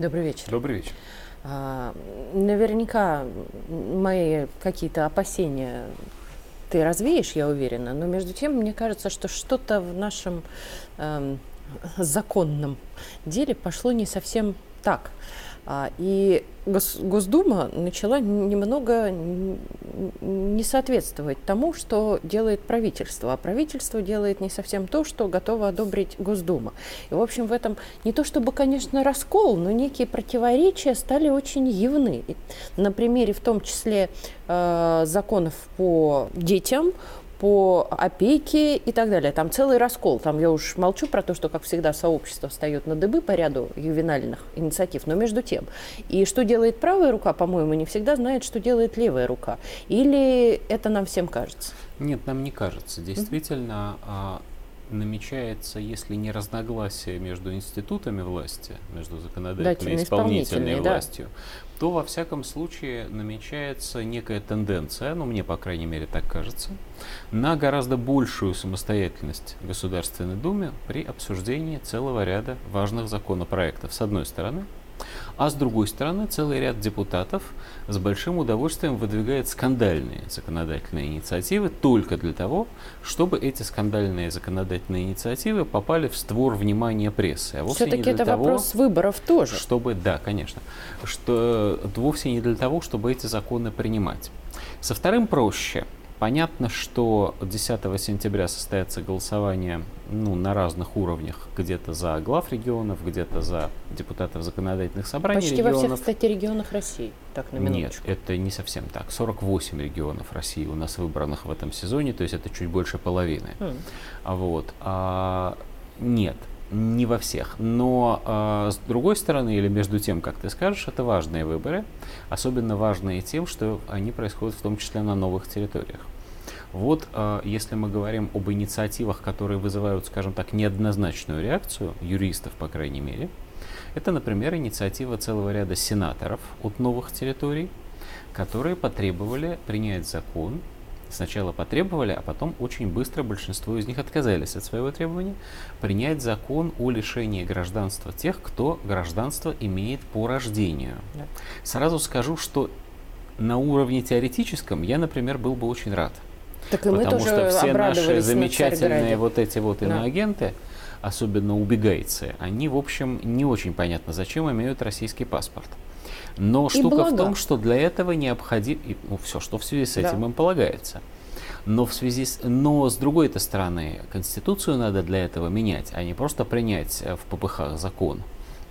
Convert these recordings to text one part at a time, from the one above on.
Добрый вечер. Добрый вечер. А, наверняка мои какие-то опасения ты развеешь, я уверена, но между тем мне кажется, что что-то в нашем э, законном деле пошло не совсем так. А, и Госдума начала немного не соответствовать тому, что делает правительство. А правительство делает не совсем то, что готово одобрить Госдума. И, в общем, в этом не то чтобы, конечно, раскол, но некие противоречия стали очень явны. На примере в том числе э, законов по детям, по опеке и так далее. Там целый раскол. Там я уж молчу про то, что, как всегда, сообщество встает на дыбы по ряду ювенальных инициатив, но между тем. И что делает правая рука, по-моему, не всегда знает, что делает левая рука. Или это нам всем кажется? Нет, нам не кажется. Действительно, mm-hmm намечается, если не разногласие между институтами власти, между законодательной и исполнительной властью, да. то во всяком случае намечается некая тенденция, ну мне по крайней мере так кажется, на гораздо большую самостоятельность Государственной Думе при обсуждении целого ряда важных законопроектов. С одной стороны, а с другой стороны, целый ряд депутатов с большим удовольствием выдвигает скандальные законодательные инициативы только для того, чтобы эти скандальные законодательные инициативы попали в створ внимания прессы. А Все-таки это того, вопрос выборов тоже. Чтобы, да, конечно, что вовсе не для того, чтобы эти законы принимать. Со вторым проще. Понятно, что 10 сентября состоится голосование ну, на разных уровнях, где-то за глав регионов, где-то за депутатов законодательных собраний Почти регионов. во всех, кстати, регионах России, так на минуточку. Нет, это не совсем так. 48 регионов России у нас выбранных в этом сезоне, то есть это чуть больше половины. Mm. Вот. А, нет, не во всех. Но э, с другой стороны, или между тем, как ты скажешь, это важные выборы. Особенно важные тем, что они происходят в том числе на новых территориях. Вот э, если мы говорим об инициативах, которые вызывают, скажем так, неоднозначную реакцию, юристов, по крайней мере, это, например, инициатива целого ряда сенаторов от новых территорий, которые потребовали принять закон, сначала потребовали, а потом очень быстро большинство из них отказались от своего требования, принять закон о лишении гражданства тех, кто гражданство имеет по рождению. Да. Сразу скажу, что на уровне теоретическом я, например, был бы очень рад. Так и мы Потому тоже что все наши замечательные вот эти вот иноагенты, да. особенно убегайцы, они, в общем, не очень понятно, зачем имеют российский паспорт. Но и штука блага. в том, что для этого необходимо ну, все, что в связи с этим да. им полагается. Но в связи с, но с другой -то стороны, конституцию надо для этого менять, а не просто принять э, в ППХ закон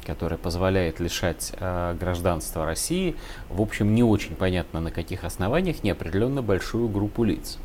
который позволяет лишать э, гражданства России, в общем, не очень понятно на каких основаниях, неопределенно большую группу лиц.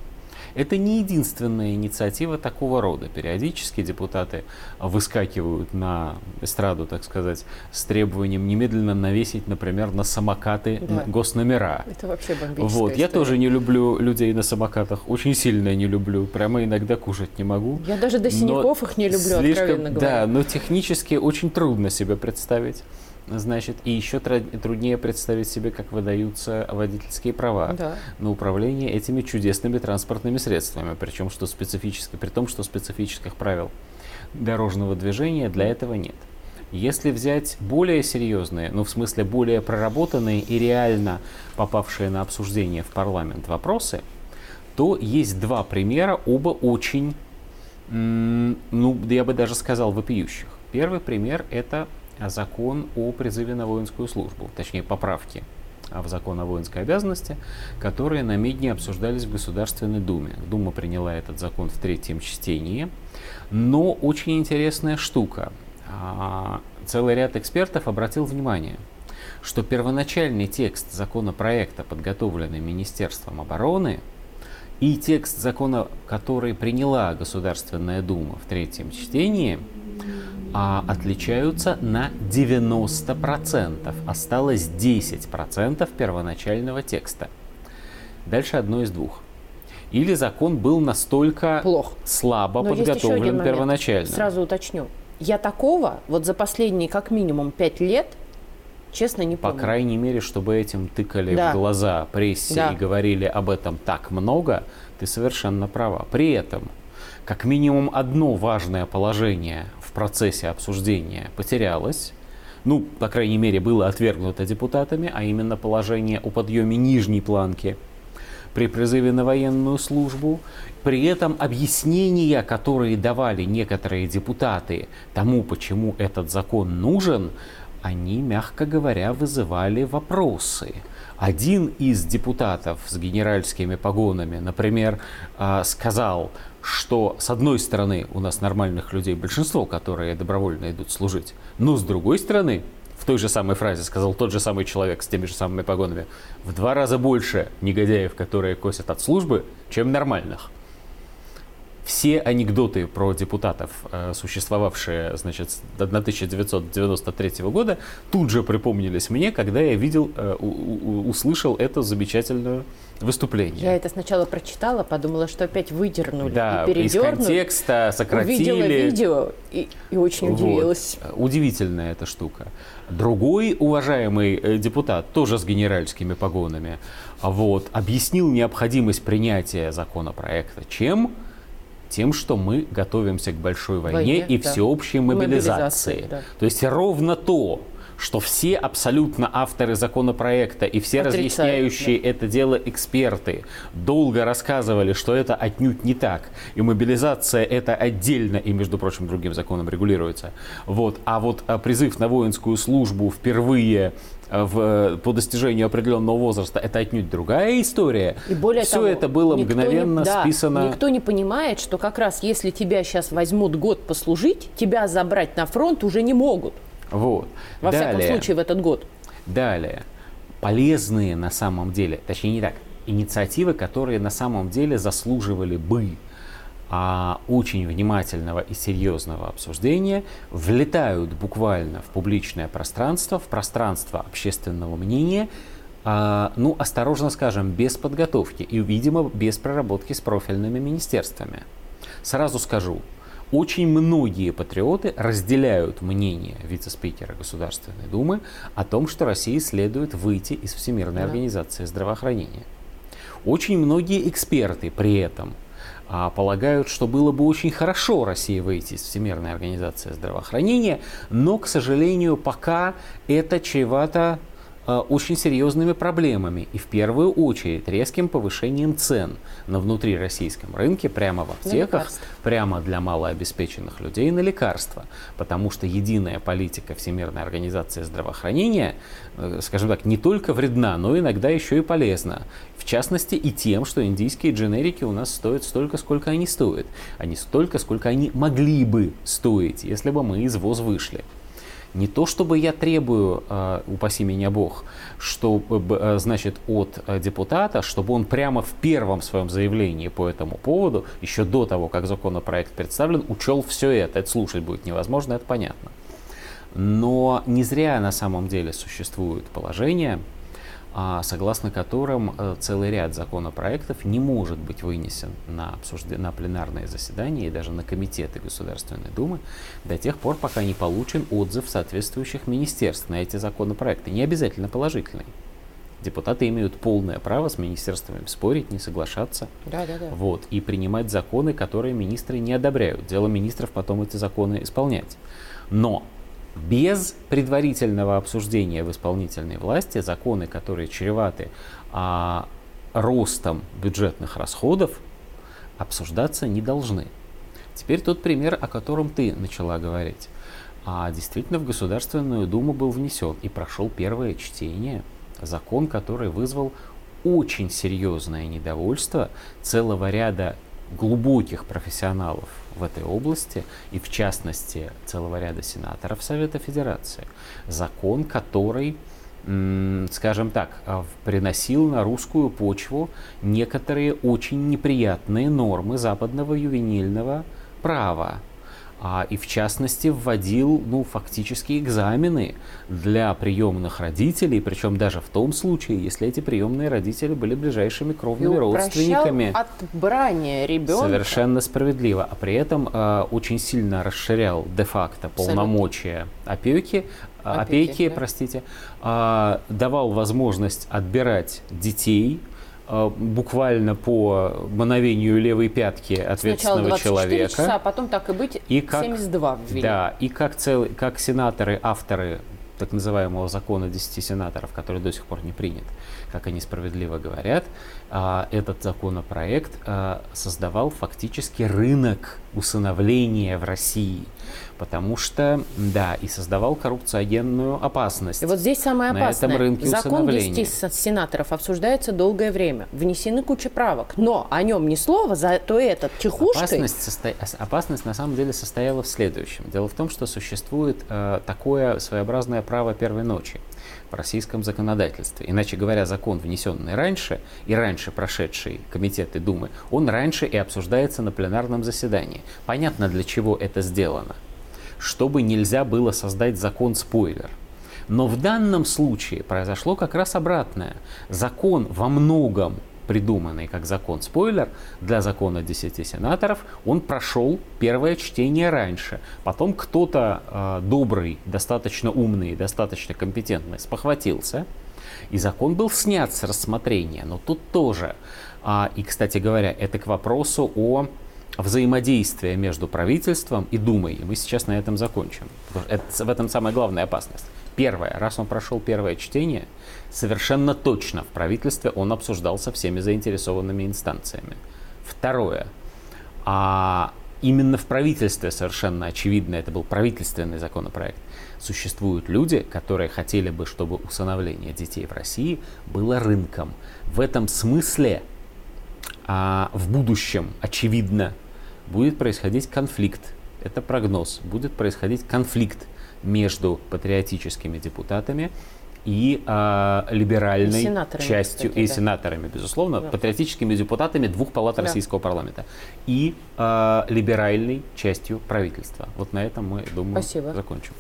Это не единственная инициатива такого рода. Периодически депутаты выскакивают на эстраду, так сказать, с требованием немедленно навесить, например, на самокаты да. госномера. Это вообще бомбическая Вот, история. я тоже не люблю людей на самокатах, очень сильно не люблю, прямо иногда кушать не могу. Я даже до синяков их не люблю, слишком, откровенно говоря. Да, но технически очень трудно себе представить. Значит, и еще труднее представить себе, как выдаются водительские права да. на управление этими чудесными транспортными средствами, причем что специфически, при том, что специфических правил дорожного движения для этого нет. Если взять более серьезные, ну в смысле более проработанные и реально попавшие на обсуждение в парламент вопросы, то есть два примера, оба очень, ну я бы даже сказал, вопиющих. Первый пример это закон о призыве на воинскую службу, точнее поправки в закон о воинской обязанности, которые на Медне обсуждались в Государственной Думе. Дума приняла этот закон в третьем чтении. Но очень интересная штука. А, целый ряд экспертов обратил внимание, что первоначальный текст законопроекта, подготовленный Министерством обороны, и текст закона, который приняла Государственная Дума в третьем чтении, а, отличаются на 90%. Осталось 10% первоначального текста. Дальше одно из двух. Или закон был настолько Плох. слабо Но подготовлен первоначально. Сразу уточню. Я такого вот за последние как минимум 5 лет Честно, не помню. По крайней мере, чтобы этим тыкали да. в глаза прессе да. и говорили об этом так много, ты совершенно права. При этом, как минимум одно важное положение процессе обсуждения потерялось, ну, по крайней мере, было отвергнуто депутатами, а именно положение о подъеме нижней планки при призыве на военную службу. При этом объяснения, которые давали некоторые депутаты тому, почему этот закон нужен, они, мягко говоря, вызывали вопросы. Один из депутатов с генеральскими погонами, например, а, сказал, что с одной стороны у нас нормальных людей большинство, которые добровольно идут служить, но с другой стороны в той же самой фразе сказал тот же самый человек с теми же самыми погонами, в два раза больше негодяев, которые косят от службы, чем нормальных все анекдоты про депутатов, э, существовавшие, значит, с 1993 года, тут же припомнились мне, когда я видел, э, услышал это замечательное выступление. Я это сначала прочитала, подумала, что опять выдернули да, и передернули. из контекста сократили. Увидела видео и, и очень вот. удивилась. Удивительная эта штука. Другой уважаемый э, депутат, тоже с генеральскими погонами, вот, объяснил необходимость принятия законопроекта чем? Тем, что мы готовимся к большой войне, войне и да. всеобщей мобилизации. мобилизации да. То есть ровно то, что все абсолютно авторы законопроекта и все разъясняющие да. это дело эксперты долго рассказывали, что это отнюдь не так. И мобилизация это отдельно и, между прочим, другим законом регулируется. Вот. А вот а, призыв на воинскую службу впервые в, э, по достижению определенного возраста, это отнюдь другая история. И более Все того, это было мгновенно не, да, списано. Никто не понимает, что как раз если тебя сейчас возьмут год послужить, тебя забрать на фронт уже не могут. Вот. Во Далее. всяком случае в этот год. Далее. Полезные на самом деле, точнее не так, инициативы, которые на самом деле заслуживали бы а, очень внимательного и серьезного обсуждения влетают буквально в публичное пространство, в пространство общественного мнения, а, ну, осторожно скажем, без подготовки и, видимо, без проработки с профильными министерствами. Сразу скажу, очень многие патриоты разделяют мнение вице-спикера Государственной Думы о том, что России следует выйти из Всемирной да. организации здравоохранения. Очень многие эксперты при этом а, полагают, что было бы очень хорошо России выйти из Всемирной организации здравоохранения, но, к сожалению, пока это чревато очень серьезными проблемами и в первую очередь резким повышением цен на внутрироссийском рынке прямо в аптеках, прямо для малообеспеченных людей на лекарства. Потому что единая политика Всемирной организации здравоохранения, э, скажем так, не только вредна, но иногда еще и полезна. В частности и тем, что индийские дженерики у нас стоят столько, сколько они стоят, а не столько, сколько они могли бы стоить, если бы мы из ВОЗ вышли. Не то, чтобы я требую, э, упаси меня Бог, что, э, значит, от э, депутата, чтобы он прямо в первом своем заявлении по этому поводу, еще до того, как законопроект представлен, учел все это. Это слушать будет невозможно, это понятно. Но не зря на самом деле существует положение, а, согласно которым э, целый ряд законопроектов не может быть вынесен на, обсуждение, на пленарное заседание и даже на комитеты Государственной Думы до тех пор, пока не получен отзыв соответствующих министерств на эти законопроекты. Не обязательно положительный. Депутаты имеют полное право с министерствами спорить, не соглашаться. Да, да, да. Вот, и принимать законы, которые министры не одобряют. Дело министров потом эти законы исполнять. Но без предварительного обсуждения в исполнительной власти законы, которые чреваты а, ростом бюджетных расходов, обсуждаться не должны. Теперь тот пример, о котором ты начала говорить. А действительно в Государственную Думу был внесен и прошел первое чтение закон, который вызвал очень серьезное недовольство целого ряда глубоких профессионалов в этой области и в частности целого ряда сенаторов Совета Федерации. Закон, который скажем так, а, приносил на русскую почву некоторые очень неприятные нормы западного ювенильного права а, и в частности вводил ну, фактически экзамены для приемных родителей, причем даже в том случае, если эти приемные родители были ближайшими кровными и родственниками. отбрание ребенка. Совершенно справедливо. А при этом э, очень сильно расширял де-факто полномочия опеки, а, опеки, опеки да? простите, э, давал возможность отбирать детей буквально по мановению левой пятки ответственного Сначала 24 человека. часа, а потом так и быть и как, 72 ввели. Да, и как, цел, как сенаторы, авторы так называемого закона 10 сенаторов, который до сих пор не принят, как они справедливо говорят, а, этот законопроект а, создавал фактически рынок усыновления в России потому что, да, и создавал коррупциогенную опасность. И вот здесь самое опасное. На этом рынке Закон 10 сенаторов обсуждается долгое время, внесены куча правок, но о нем ни слова, зато этот тихушкой... Опасность, состо... опасность на самом деле состояла в следующем. Дело в том, что существует э, такое своеобразное право первой ночи в российском законодательстве. Иначе говоря, закон, внесенный раньше и раньше прошедший комитеты Думы, он раньше и обсуждается на пленарном заседании. Понятно, для чего это сделано чтобы нельзя было создать закон-спойлер. Но в данном случае произошло как раз обратное. Закон во многом придуманный как закон-спойлер для закона 10 сенаторов, он прошел первое чтение раньше. Потом кто-то э, добрый, достаточно умный, достаточно компетентный спохватился, и закон был снят с рассмотрения. Но тут тоже, а, и, кстати говоря, это к вопросу о взаимодействия между правительством и Думой. И мы сейчас на этом закончим. Это, в этом самая главная опасность. Первое, раз он прошел первое чтение, совершенно точно в правительстве он обсуждался всеми заинтересованными инстанциями. Второе, а именно в правительстве совершенно очевидно, это был правительственный законопроект, существуют люди, которые хотели бы, чтобы усыновление детей в России было рынком. В этом смысле а, в будущем, очевидно, будет происходить конфликт. Это прогноз. Будет происходить конфликт между патриотическими депутатами и э, либеральной и частью, кстати, и да. сенаторами, безусловно, да. патриотическими депутатами двух палат да. российского парламента и э, либеральной частью правительства. Вот на этом мы, думаю, Спасибо. закончим.